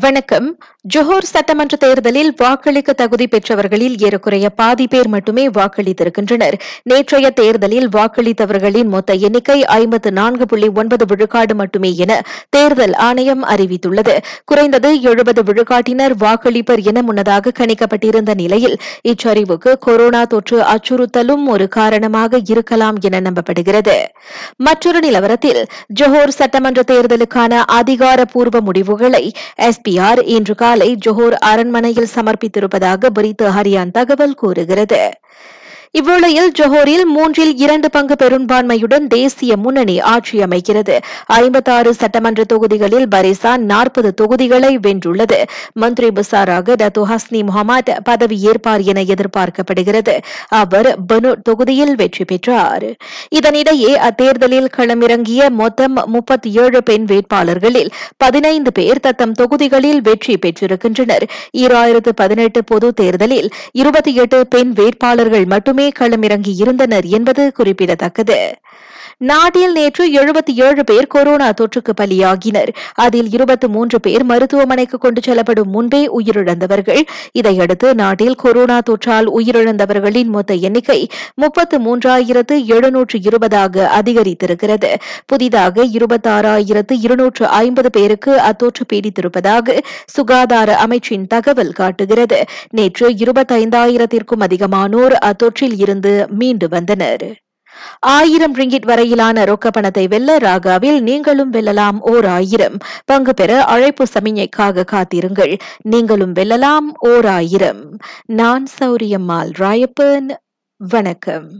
வணக்கம். ஜோஹர் சட்டமன்ற தேர்தலில் வாக்களிக்க தகுதி பெற்றவர்களில் ஏறக்குறைய பாதி பேர் மட்டுமே வாக்களித்திருக்கின்றனர். நேற்றைய தேர்தலில் வாக்களித்தவர்களின் மொத்த எண்ணிக்கை ஐம்பத்து நான்கு புள்ளி ஒன்பது விழுக்காடு மட்டுமே என தேர்தல் ஆணையம் அறிவித்துள்ளது. குறைந்தது எழுபது விழுக்காட்டினர் வாக்களிப்பர் என முன்னதாக கணிக்கப்பட்டிருந்த நிலையில் இச்சரிவுக்கு கொரோனா தொற்று அச்சுறுத்தலும் ஒரு காரணமாக இருக்கலாம் என நம்பப்படுகிறது. மற்றொரு நிலவரத்தில் ஜோஹர் சட்டமன்ற தேர்தலுக்கான அதிகாரப்பூர்வ முடிவுகளை எஸ். எஸ்பிஆர் இன்று காலை ஜொஹோர் அரண்மனையில் சமர்ப்பித்திருப்பதாக பிரித்து ஹரியான் தகவல் கூறுகிறது. இவ்வேளையில் ஜோஹரில் மூன்றில் இரண்டு பங்கு பெரும்பான்மையுடன் தேசிய முன்னணி ஆட்சி அமைக்கிறது ஐம்பத்தாறு சட்டமன்ற தொகுதிகளில் பரிசான் நாற்பது தொகுதிகளை வென்றுள்ளது. மந்திரி புசாராக டத்து ஹஸ்னி முகமது பதவியேற்பார் என எதிர்பார்க்கப்படுகிறது. அவர் பனு தொகுதியில் வெற்றி பெற்றார். இதனிடையே அத்தேர்தலில் களமிறங்கிய மொத்தம் முப்பத்தி ஏழு பெண் வேட்பாளர்களில் பதினைந்து பேர் தத்தம் தொகுதிகளில் வெற்றி பெற்றிருக்கின்றனர். ஈராயிரத்து பதினெட்டு பொது தேர்தலில் இருபத்தி எட்டு பெண் வேட்பாளர்கள் மட்டுமே மட்டுமே களமிறங்கி இருந்தனர் என்பது குறிப்பிடத்தக்கது. நாட்டில் நேற்று எழுபத்தி ஏழு பேர் கொரோனா தொற்றுக்கு பலியாகினர். அதில் இருபத்தி மூன்று பேர் மருத்துவமனைக்கு கொண்டு செல்லப்படும் முன்பே உயிரிழந்தவர்கள். இதையடுத்து நாட்டில் கொரோனா தொற்றால் உயிரிழந்தவர்களின் மொத்த எண்ணிக்கை முப்பத்து மூன்றாயிரத்து எழுநூற்று இருபதாக அதிகரித்திருக்கிறது. புதிதாக இருபத்தாறாயிரத்து இருநூற்று ஐம்பது பேருக்கு அத்தொற்று பீடித்திருப்பதாக சுகாதார அமைச்சின் தகவல் காட்டுகிறது. நேற்று இருபத்தைந்தாயிரத்திற்கும் அதிகமானோர் அத்தொற்றில் இருந்து மீண்டு வந்தனர். ஆயிரம் ரிங்கிட் வரையிலான ரொக்க பணத்தை வெல்ல ராகாவில் நீங்களும் வெல்லலாம் ஓர் ஆயிரம். பங்கு பெற அழைப்பு சமிஞைக்காக காத்திருங்கள். நீங்களும் வெல்லலாம் ஓர் ஆயிரம். நான் சௌரியம்மாள் ராயப்பன் வணக்கம்.